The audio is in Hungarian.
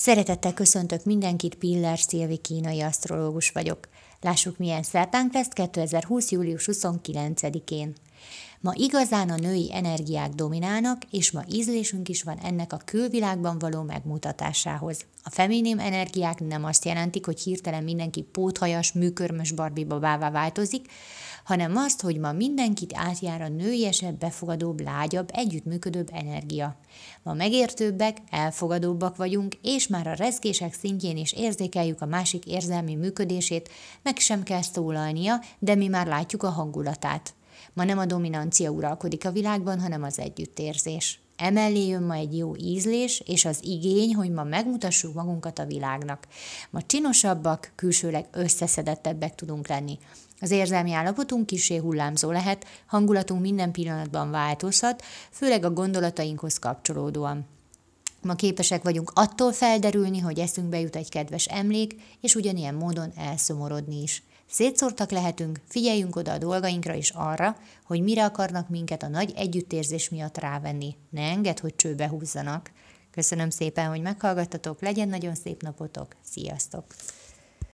Szeretettel köszöntök mindenkit, Piller Szilvi kínai asztrológus vagyok. Lássuk, milyen szertánk lesz 2020. július 29-én. Ma igazán a női energiák dominálnak, és ma ízlésünk is van ennek a külvilágban való megmutatásához. A feminim energiák nem azt jelentik, hogy hirtelen mindenki póthajas, műkörmös Barbie babává változik, hanem azt, hogy ma mindenkit átjár a nőiesebb, befogadóbb, lágyabb, együttműködőbb energia. Ma megértőbbek, elfogadóbbak vagyunk, és már a rezgések szintjén is érzékeljük a másik érzelmi működését, meg sem kell szólalnia, de mi már látjuk a hangulatát. Ma nem a dominancia uralkodik a világban, hanem az együttérzés. Emellé jön ma egy jó ízlés, és az igény, hogy ma megmutassuk magunkat a világnak. Ma csinosabbak, külsőleg összeszedettebbek tudunk lenni. Az érzelmi állapotunk kisé hullámzó lehet, hangulatunk minden pillanatban változhat, főleg a gondolatainkhoz kapcsolódóan. Ma képesek vagyunk attól felderülni, hogy eszünkbe jut egy kedves emlék, és ugyanilyen módon elszomorodni is. Szétszórtak lehetünk, figyeljünk oda a dolgainkra és arra, hogy mire akarnak minket a nagy együttérzés miatt rávenni. Ne engedd, hogy csőbe húzzanak. Köszönöm szépen, hogy meghallgattatok, legyen nagyon szép napotok, sziasztok!